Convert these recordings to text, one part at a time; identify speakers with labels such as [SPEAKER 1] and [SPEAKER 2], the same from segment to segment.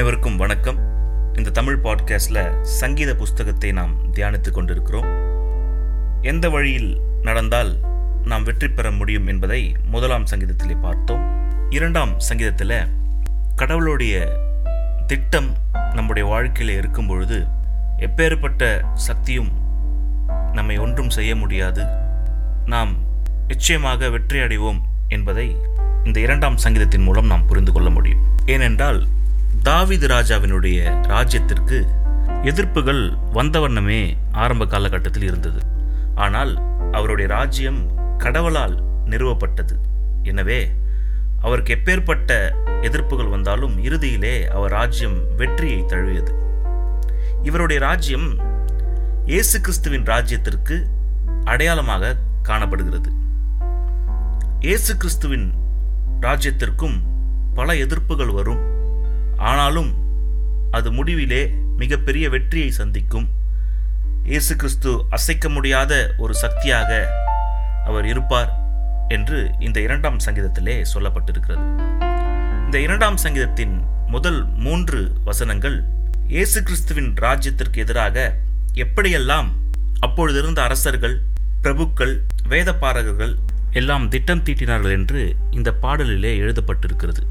[SPEAKER 1] அனைவருக்கும் வணக்கம். இந்த தமிழ் பாட்காஸ்டில் சங்கீத புஸ்தகத்தை நாம் தியானித்துக் கொண்டிருக்கிறோம். எந்த வழியில் நடந்தால் நாம் வெற்றி பெற முடியும் என்பதை முதலாம் சங்கீதத்திலே பார்த்தோம். இரண்டாம் சங்கீதத்தில் கடவுளுடைய திட்டம் நம்முடைய வாழ்க்கையில் இருக்கும் பொழுது எப்பேற்பட்ட சக்தியும் நம்மை ஒன்றும் செய்ய முடியாது. நாம் நிச்சயமாக வெற்றி அடைவோம் என்பதை இந்த இரண்டாம் சங்கீதத்தின் மூலம் நாம் புரிந்து கொள்ள முடியும். ஏனென்றால் தாவீது ராஜாவினுடைய ராஜ்யத்திற்கு எதிர்ப்புகள் வந்த வண்ணமே ஆரம்ப காலகட்டத்தில் இருந்தது. ஆனால் அவருடைய ராஜ்யம் கடவுளால் நிறுவப்பட்டது. எனவே அவருக்கு எப்பேற்பட்ட எதிர்ப்புகள் வந்தாலும் இறுதியிலே அவர் ராஜ்யம் வெற்றியை தழுவியது. இவருடைய ராஜ்யம் இயேசு கிறிஸ்துவின் ராஜ்யத்திற்கு அடையாளமாக காணப்படுகிறது. இயேசு கிறிஸ்துவின் ராஜ்யத்திற்கும் பல எதிர்ப்புகள் வரும். ஆனாலும் அது முடிவிலே மிகப்பெரிய வெற்றியை சந்திக்கும். இயேசு கிறிஸ்து அசைக்க முடியாத ஒரு சக்தியாக அவர் இருப்பார் என்று இந்த இரண்டாம் சங்கீதத்திலே சொல்லப்பட்டிருக்கிறது. இந்த இரண்டாம் சங்கீதத்தின் முதல் மூன்று வசனங்கள் இயேசு கிறிஸ்துவின் ராஜ்யத்திற்கு எதிராக எப்படியெல்லாம் அப்பொழுதிருந்த அரசர்கள் பிரபுக்கள் வேதப்பாரகர்கள் எல்லாம் திட்டம் தீட்டினார்கள் என்று இந்த பாடலிலே எழுதப்பட்டிருக்கிறது.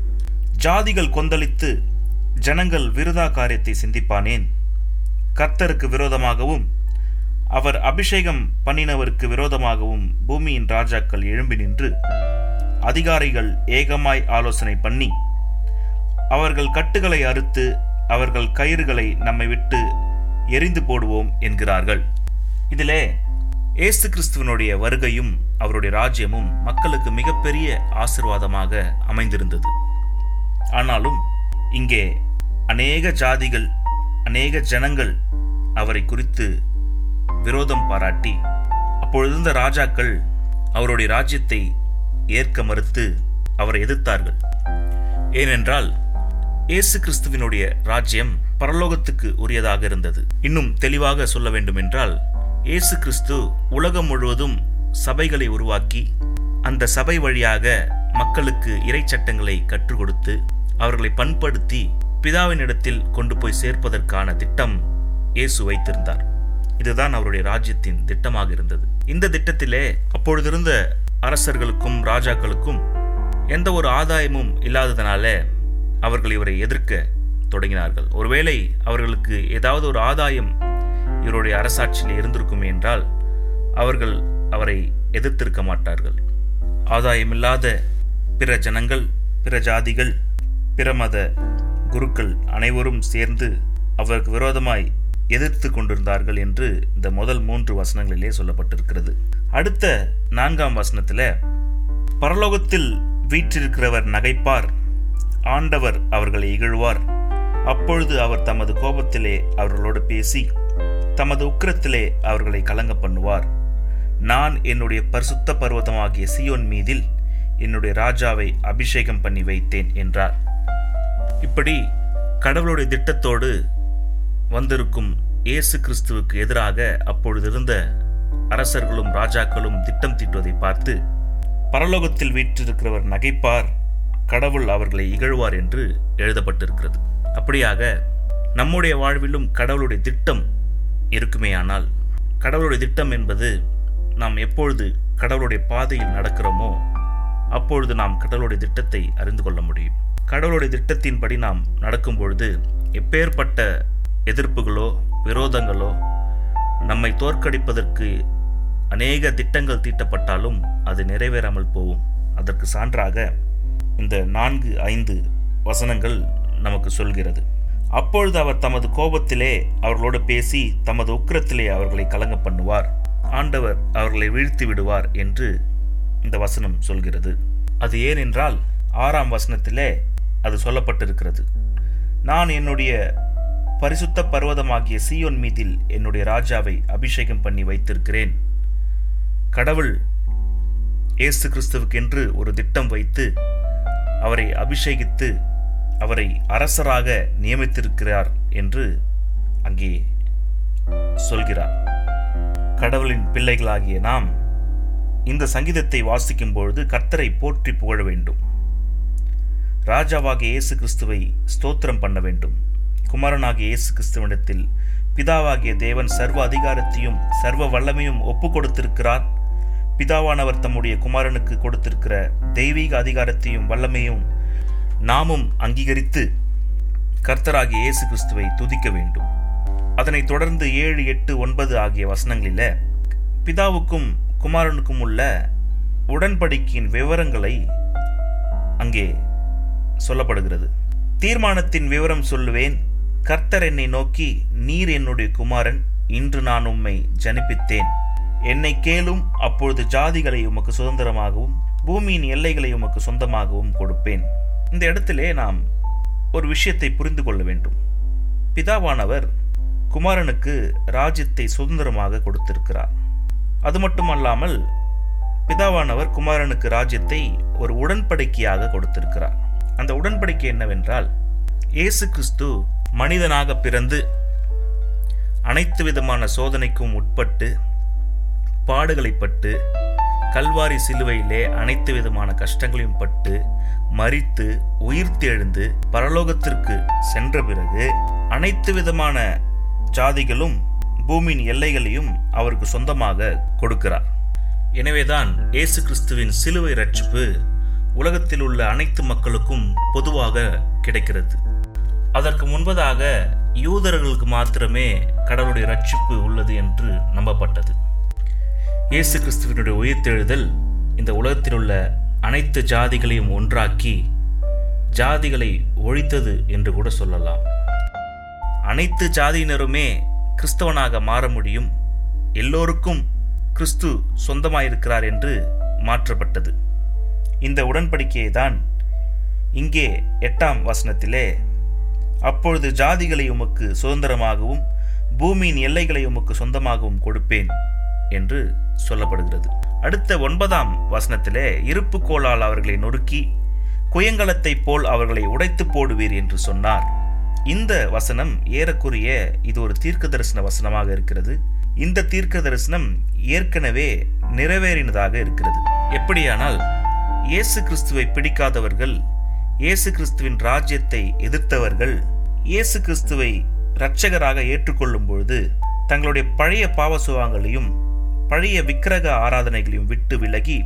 [SPEAKER 1] ஜாதிகள் கொந்தளித்து ஜனங்கள் விருதா காரியத்தை சிந்திப்பானேன்? கர்த்தருக்கு விரோதமாகவும் அவர் அபிஷேகம் பண்ணினவருக்கு விரோதமாகவும் பூமியின் ராஜாக்கள் எழும்பி நின்று அதிகாரிகள் ஏகமாய் ஆலோசனை பண்ணி அவர்கள் கட்டுகளை அறுத்து அவர்கள் கயிறுகளை நம்மை விட்டு எரிந்து போடுவோம் என்கிறார்கள். இதிலே ஏசு கிறிஸ்துவனுடைய வருகையும் அவருடைய ராஜ்யமும் மக்களுக்கு மிகப்பெரிய ஆசிர்வாதமாக அமைந்திருந்தது. ஆனாலும் இங்கே அநேக ஜாதிகள் அநேக ஜனங்கள் அவரை குறித்து விரோதம் பாராட்டி அப்பொழுதிருந்த ராஜாக்கள் அவருடைய ராஜ்யத்தை ஏற்க மறுத்து அவரை எதிர்த்தார்கள். ஏனென்றால் இயேசு கிறிஸ்துவினுடைய ராஜ்யம் பரலோகத்துக்கு உரியதாக இருந்தது. இன்னும் தெளிவாக சொல்ல வேண்டுமென்றால் இயேசு கிறிஸ்து உலகம் முழுவதும் சபைகளை உருவாக்கி அந்த சபை வழியாக மக்களுக்கு இறை சட்டங்களை கற்றுக் கொடுத்து அவர்களை பண்படுத்தி பிதாவினிடத்தில் கொண்டு போய் சேர்ப்பதற்கான திட்டம் இயேசு வைத்திருந்தார். இதுதான் அவருடைய ராஜ்யத்தின் திட்டமாக இருந்தது. இந்த திட்டத்திலே அப்பொழுதிருந்த அரசர்களுக்கும் ராஜாக்களுக்கும் எந்த ஒரு ஆதாயமும் இல்லாததனால அவர்கள் இவரை எதிர்க்க தொடங்கினார்கள். ஒருவேளை அவர்களுக்கு ஏதாவது ஒரு ஆதாயம் இவருடைய அரசாட்சியில் இருந்திருக்கும் என்றால் அவர்கள் அவரை எதிர்த்திருக்க மாட்டார்கள். ஆதாயமில்லாத பிற ஜனங்கள் பிற ஜாதிகள் பிற மத குருக்கள் அனைவரும் சேர்ந்து அவருக்கு விரோதமாய் எதிர்த்து கொண்டிருந்தார்கள் என்று இந்த முதல் மூன்று வசனங்களிலே சொல்லப்பட்டிருக்கிறது. அடுத்த நான்காம் வசனத்தில் பரலோகத்தில் வீற்றிருக்கிறவர் நகைப்பார் ஆண்டவர் அவர்களை இகழ்வார். அப்பொழுது அவர் தமது கோபத்திலே அவர்களோடு பேசி தமது உக்கிரத்திலே அவர்களை கலங்க பண்ணுவார். நான் என்னுடைய பரிசுத்த பர்வதமாகிய சியோன் மீதில் என்னுடைய ராஜாவை அபிஷேகம் பண்ணி வைத்தேன் என்றார். இப்படி கடவுளுடைய திட்டத்தோடு வந்திருக்கும் இயேசு கிறிஸ்துவுக்கு எதிராக அப்பொழுது இருந்த அரசர்களும் ராஜாக்களும் திட்டம் தீட்டுவதை பார்த்து பரலோகத்தில் வீற்றிருக்கிறவர் நகைப்பார் கடவுள் அவர்களை இகழ்வார் என்று எழுதப்பட்டிருக்கிறது. அப்படியாக நம்முடைய வாழ்விலும் கடவுளுடைய திட்டம் இருக்குமேயானால் கடவுளுடைய திட்டம் என்பது நாம் எப்பொழுது கடவுளுடைய பாதையில் நடக்கிறோமோ அப்பொழுது நாம் கடவுளுடைய திட்டத்தை அறிந்து கொள்ள முடியும். கடவுளுடைய திட்டத்தின்படி நாம் நடக்கும் பொழுது எப்பேற்பட்ட எதிர்ப்புகளோ விரோதங்களோ நம்மை தோற்கடிப்பதற்கு அநேக திட்டங்கள் தீட்டப்பட்டாலும் அது நிறைவேறாமல் போகும். அதற்கு சான்றாக இந்த நான்கு ஐந்து வசனங்கள் நமக்கு சொல்கிறது. அப்பொழுது அவர் தமது கோபத்திலே அவர்களோடு பேசி தமது உக்கிரத்திலே அவர்களை கலங்க பண்ணுவார். ஆண்டவர் அவர்களை வீழ்த்தி விடுவார் என்று இந்த வசனம் சொல்கிறது. அது ஏனென்றால் ஆறாம் வசனத்திலே அது சொல்லப்பட்டிருக்கிறது. நான் என்னுடைய பரிசுத்த பர்வதமாகிய சியோன் மீதில் என்னுடைய ராஜாவை அபிஷேகம் பண்ணி வைத்திருக்கிறேன். கடவுள் இயேசு கிறிஸ்துவுக்கென்று ஒரு திட்டம் வைத்து அவரை அபிஷேகித்து அவரை அரசராக நியமித்திருக்கிறார் என்று அங்கே சொல்கிறார். கடவுளின் பிள்ளைகளாகிய நாம் இந்த சங்கீதத்தை வாசிக்கும் பொழுது கர்த்தரை போற்றி புகழ வேண்டும். ராஜாவாகிய இயேசு கிறிஸ்துவை ஸ்தோத்திரம் பண்ண வேண்டும். குமாரனாகிய இயேசு கிறிஸ்துவனிடத்தில் பிதாவாகிய தேவன் சர்வ அதிகாரத்தையும் சர்வ வல்லமையும் ஒப்பு கொடுத்திருக்கிறார். பிதாவானவர் தம்முடைய குமாரனுக்கு கொடுத்திருக்கிற தெய்வீக அதிகாரத்தையும் வல்லமையும் நாமும் அங்கீகரித்து கர்த்தராகிய இயேசு கிறிஸ்துவை துதிக்க வேண்டும். அதனைத் தொடர்ந்து ஏழு எட்டு ஒன்பது ஆகிய வசனங்களில் பிதாவுக்கும் குமாரனுக்கும் உள்ள உடன்படிக்கையின் விவரங்களை அங்கே சொல்லப்படுகிறது. தீர்மானத்தின் விவரம் சொல்லுவேன். கர்த்தர் என்னை நோக்கி நீர் என்னுடைய குமாரன் இன்று நான் உம்மை ஜனிப்பித்தேன். என்னை கேளும் அப்பொழுது ஜாதிகளை உமக்கு சுதந்திரமாகவும் பூமியின் எல்லைகளை உமக்கு சொந்தமாகவும் கொடுப்பேன். இந்த இடத்திலே நாம் ஒரு விஷயத்தை புரிந்து கொள்ள வேண்டும். பிதாவானவர் குமாரனுக்கு ராஜ்யத்தை சுதந்திரமாக கொடுத்திருக்கிறார். அது மட்டுமல்லாமல் பிதாவானவர் குமாரனுக்கு ராஜ்யத்தை ஒரு உடன்படிக்கையாக கொடுத்திருக்கிறார். அந்த உடன்படிக்கை என்னவென்றால் இயேசு கிறிஸ்து மனிதனாக பிறந்து அனைத்து விதமான சோதனைக்கும் உட்பட்டு பாடுகளை பட்டு கல்வாரி சிலுவையிலே அனைத்து விதமான கஷ்டங்களையும் பட்டு மறித்து உயிர்த்து எழுந்து பரலோகத்திற்கு சென்ற பிறகு அனைத்து விதமான ஜாதிகளும் பூமியின் எல்லைகளையும் அவருக்கு சொந்தமாக கொடுக்கிறார். எனவேதான் இயேசு கிறிஸ்துவின் சிலுவை ரட்சிப்பு உலகத்தில் உள்ள அனைத்து மக்களுக்கும் பொதுவாக கிடைக்கிறது. அதற்கு முன்பதாக யூதர்களுக்கு மாத்திரமே கடவுளுடைய ரட்சிப்பு உள்ளது என்று நம்பப்பட்டது. இயேசு கிறிஸ்துவனுடைய உயிர்த்தெழுதல் இந்த உலகத்தில் உள்ள அனைத்து ஜாதிகளையும் ஒன்றாக்கி ஜாதிகளை ஒழித்தது என்று கூட சொல்லலாம். அனைத்து ஜாதியினருமே கிறிஸ்தவனாக மாற முடியும். எல்லோருக்கும் கிறிஸ்து சொந்தமாயிருக்கிறார் என்று மாற்றப்பட்டது. இந்த உடன்படிக்கையை தான் இங்கே எட்டாம் வசனத்திலே அப்பொழுது ஜாதிகளை உமக்கு சுதந்திரமாகவும் பூமியின் எல்லைகளை உமக்கு சொந்தமாகவும் கொடுப்பேன் என்று சொல்லப்படுகிறது. அடுத்த ஒன்பதாம் வசனத்திலே இருப்பு கோளால் அவர்களை நொறுக்கி குயங்கலத்தைப் போல் அவர்களை உடைத்து போடுவீர் என்று சொன்னார். இந்த வசனம் ஏறக்குறைய இது ஒரு தீர்க்க தரிசன வசனமாக இருக்கிறது. இந்த தீர்க்க தரிசனம் ஏற்கனவே நிறைவேறினதாக இருக்கிறது. எப்படியானால் இயேசு கிறிஸ்துவை பிடிக்காதவர்கள் இயேசு கிறிஸ்துவின் ராஜ்யத்தை எதிர்த்தவர்கள் இயேசு கிறிஸ்துவை இரட்சகராக ஏற்றுக்கொள்ளும் பொழுது தங்களுடைய பழைய பாவ சுவாங்களையும் பழைய விக்கிரக ஆராதனைகளையும் விட்டு விலகி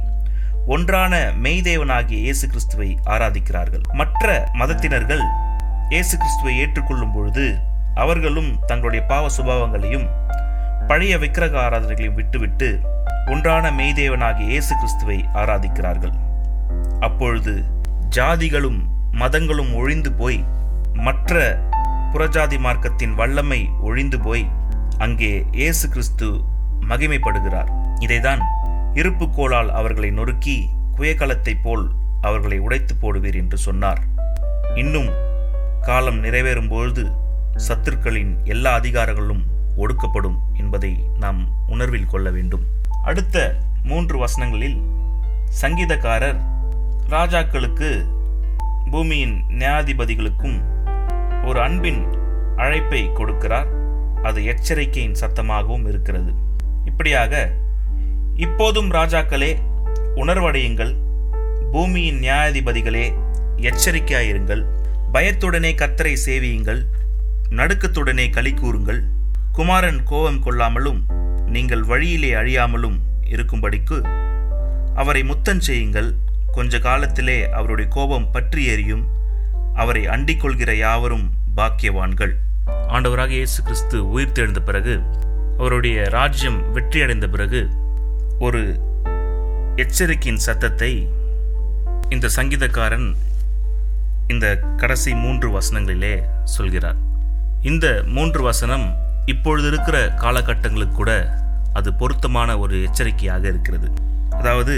[SPEAKER 1] ஒன்றான மெய்தேவனாகிய இயேசு கிறிஸ்துவை ஆராதிக்கிறார்கள். மற்ற மதத்தினர்கள் இயேசு கிறிஸ்துவை ஏற்றுக்கொள்ளும் பொழுது அவர்களும் தங்களுடைய பாவ சுபாவங்களையும் பழைய விக்கிரக ஆராதனைகளையும் விட்டுவிட்டு ஒன்றான மெய்தேவனாகிய இயேசு கிறிஸ்துவை ஆராதிக்கிறார்கள். அப்பொழுது ஜாதிகளும் மதங்களும் ஒழிந்து போய் மற்ற புறஜாதி மார்க்கத்தின் வல்லமை ஒழிந்து போய் அங்கே இயேசு கிறிஸ்து மகிமைப்படுகிறார். இதைதான் இருப்பு கோளால் அவர்களை நொறுக்கி குயக்கலத்தைப் போல் அவர்களை உடைத்து போடுவீர் என்று சொன்னார். இன்னும் காலம் நிறைவேறும் பொழுது சத்துருக்களின் எல்லா அதிகாரங்களும் ஒடுக்கப்படும் என்பதை நாம் உணர்வில் கொள்ள வேண்டும். அடுத்த மூன்று வசனங்களில் சங்கீதக்காரர் ராஜாக்களுக்கு பூமியின் நியாயாதிபதிகளுக்கும் ஒரு அன்பின் அழைப்பை கொடுக்கிறார். அது எச்சரிக்கையின் சத்தமாகவும் இருக்கிறது. இப்படியாக இப்போதும் ராஜாக்களே உணர்வடையுங்கள். பூமியின் நியாயாதிபதிகளே எச்சரிக்கையாயிருங்கள். பயத்துடனே கத்தரை சேவியுங்கள். நடுக்கத்துடனே களி கூறுங்கள். குமாரன் கோபம் கொள்ளாமலும் நீங்கள் வழியிலே அழியாமலும் இருக்கும்படிக்கு அவரை முத்தம் செய்யுங்கள். கொஞ்ச காலத்திலே அவருடைய கோபம் பற்றி எறியும் அவரை அண்டிக் கொள்கிற யாவரும் பாக்கியவான்கள். ஆண்டவராக இயேசு கிறிஸ்து உயிர் தெழுந்த பிறகு அவருடைய ராஜ்யம் வெற்றியடைந்த பிறகு ஒரு எச்சரிக்கையின் சத்தத்தை இந்த சங்கீதக்காரன் இந்த கடைசி மூன்று வசனங்களிலே சொல்கிறார். இந்த மூன்று வசனம் இப்பொழுது இருக்கிற காலகட்டங்களுக்கு கூட அது பொருத்தமான ஒரு எச்சரிக்கையாக இருக்கிறது. அதாவது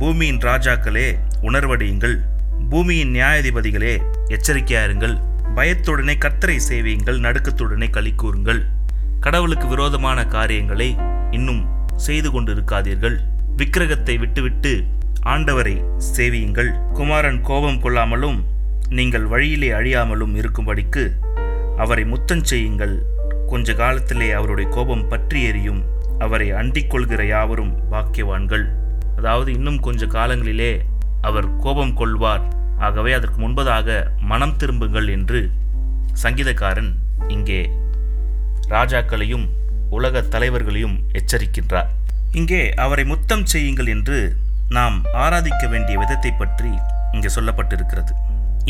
[SPEAKER 1] பூமியின் ராஜாக்களே உணர்வடையுங்கள். பூமியின் நியாயாதிபதிகளே எச்சரிக்கையாருங்கள் பயத்துடனே கத்தரை சேவியுங்கள் நடுக்கத்துடனே களி கூறுங்கள் கடவுளுக்கு விரோதமான காரியங்களை இன்னும் செய்து கொண்டிருக்காதீர்கள் விக்கிரகத்தை விட்டுவிட்டு ஆண்டவரை சேவியுங்கள். குமாரன் கோபம் கொள்ளாமலும் நீங்கள் வழியிலே அழியாமலும் இருக்கும்படிக்கு அவரை முத்தம் செய்யுங்கள். கொஞ்ச காலத்திலே அவருடைய கோபம் பற்றி எறியும் அவரை அண்டிக் கொள்கிற யாவரும் பாக்கியவான்கள். அதாவது இன்னும் கொஞ்ச காலங்களிலே அவர் கோபம் கொள்வார். ஆகவே அதற்கு முன்பதாக மனம் திரும்புங்கள் என்று சங்கீதக்காரன் இங்கே ராஜாக்களையும் உலக தலைவர்களையும் எச்சரிக்கின்றார். இங்கே அவரை முத்தம் செய்யுங்கள் என்று நாம் ஆராதிக்க வேண்டிய விதத்தை பற்றி இங்கே சொல்லப்பட்டிருக்கிறது.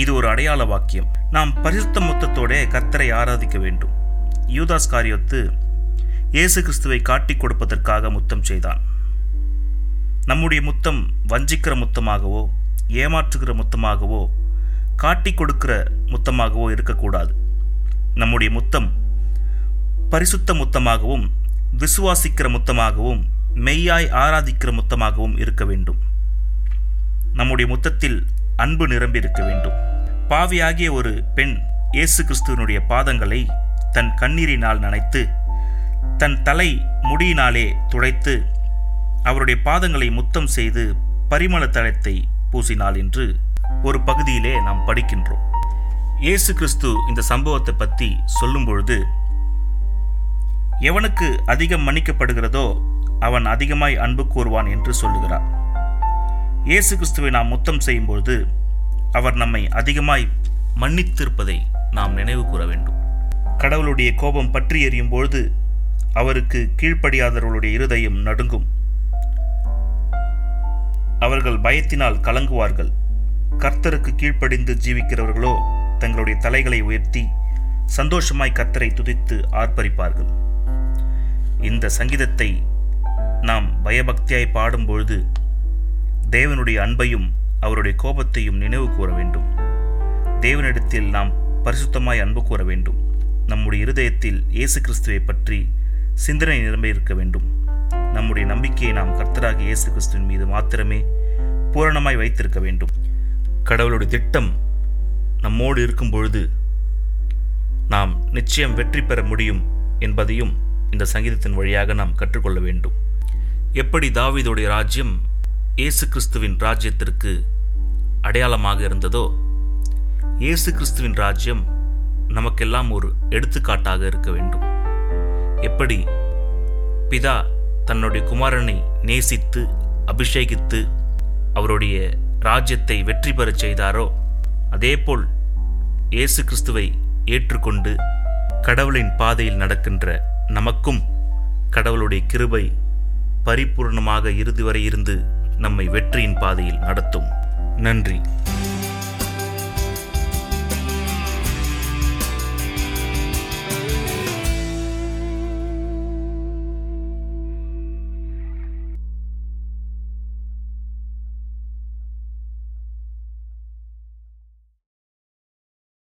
[SPEAKER 1] இது ஒரு அடையாள வாக்கியம். நாம் பரிசுத்த முத்தத்தோட கர்த்தரை ஆராதிக்க வேண்டும். யூதாஸ் காரியத்து இயேசு கிறிஸ்துவை காட்டிக் கொடுப்பதற்காக முத்தம் செய்தான். நம்முடைய முத்தம் வஞ்சிக்கிற முத்தமாகவோ ஏமாற்றுகிற முத்தமாகவோ காட்டிக் கொடுக்கிற முத்தமாகவோ இருக்கக்கூடாது. நம்முடைய முத்தம் பரிசுத்த முத்தமாகவும் விசுவாசிக்கிற முத்தமாகவும் மெய்யாய் ஆராதிக்கிற முத்தமாகவும் இருக்க வேண்டும். நம்முடைய முத்தத்தில் அன்பு நிரம்பி இருக்க வேண்டும். பாவியாகிய ஒரு பெண் இயேசு கிறிஸ்துவனுடைய பாதங்களை தன் கண்ணீரினால் நனைத்து தன் தலை முடியினாலே துடைத்து அவருடைய பாதங்களை முத்தம் செய்து பரிமள தளத்தை பூசினாள் என்று ஒரு பகுதியிலே நாம் படிக்கின்றோம். இயேசு கிறிஸ்து இந்த சம்பவத்தை பற்றி சொல்லும் பொழுது எவனுக்கு அதிகம் மன்னிக்கப்படுகிறதோ அவன் அதிகமாய் அன்பு கூறுவான் என்று சொல்லுகிறார். இயேசு கிறிஸ்துவை நாம் முத்தம் செய்யும்பொழுது அவர் நம்மை அதிகமாய் மன்னித்திருப்பதை நாம் நினைவு கூற வேண்டும். கடவுளுடைய கோபம் பற்றி எறியும் பொழுது அவருக்கு கீழ்ப்படியாதவர்களுடைய இருதயம் நடுங்கும். அவர்கள் பயத்தினால் கலங்குவார்கள். கர்த்தருக்கு கீழ்ப்படிந்து ஜீவிக்கிறவர்களோ தங்களுடைய தலைகளை உயர்த்தி சந்தோஷமாய் கர்த்தரை துதித்து ஆர்ப்பரிப்பார்கள். இந்த சங்கீதத்தை நாம் பயபக்தியாய் பாடும்பொழுது தேவனுடைய அன்பையும் அவருடைய கோபத்தையும் நினைவு கூற வேண்டும். தேவனிடத்தில் நாம் பரிசுத்தமாய் அன்பு கூற வேண்டும். நம்முடைய இருதயத்தில் இயேசு கிறிஸ்துவை பற்றி சிந்தனை நிரம்ப இருக்க வேண்டும். நம்முடைய நம்பிக்கையை நாம் கர்த்தராக இயேசு கிறிஸ்துவின் மீது மாத்திரமே பூரணமாய் வைத்திருக்க வேண்டும். கடவுளுடைய திட்டம் நம்மோடு இருக்கும் பொழுது நாம் நிச்சயம் வெற்றி பெற முடியும் என்பதையும் இந்த சங்கீதத்தின் வழியாக நாம் கற்றுக்கொள்ள வேண்டும். எப்படி தாவிதோடைய ராஜ்யம் இயேசு கிறிஸ்துவின் ராஜ்யத்திற்கு அடையாளமாக இருந்ததோ இயேசு கிறிஸ்துவின் ராஜ்யம் நமக்கெல்லாம் ஒரு எடுத்துக்காட்டாக இருக்க வேண்டும். எப்படி? பிதா தன்னுடைய குமாரனை நேசித்து அபிஷேகித்து அவருடைய ராஜ்யத்தை வெற்றி பெறச் செய்தாரோ? அதேபோல் இயேசு கிறிஸ்துவை ஏற்றுக்கொண்டு கடவுளின் பாதையில் நடக்கின்ற நமக்கும் கடவுளுடைய கிருபை பரிபூர்ணமாக இறுதி வரை இருந்து நம்மை வெற்றியின் பாதையில் நடத்தும். நன்றி.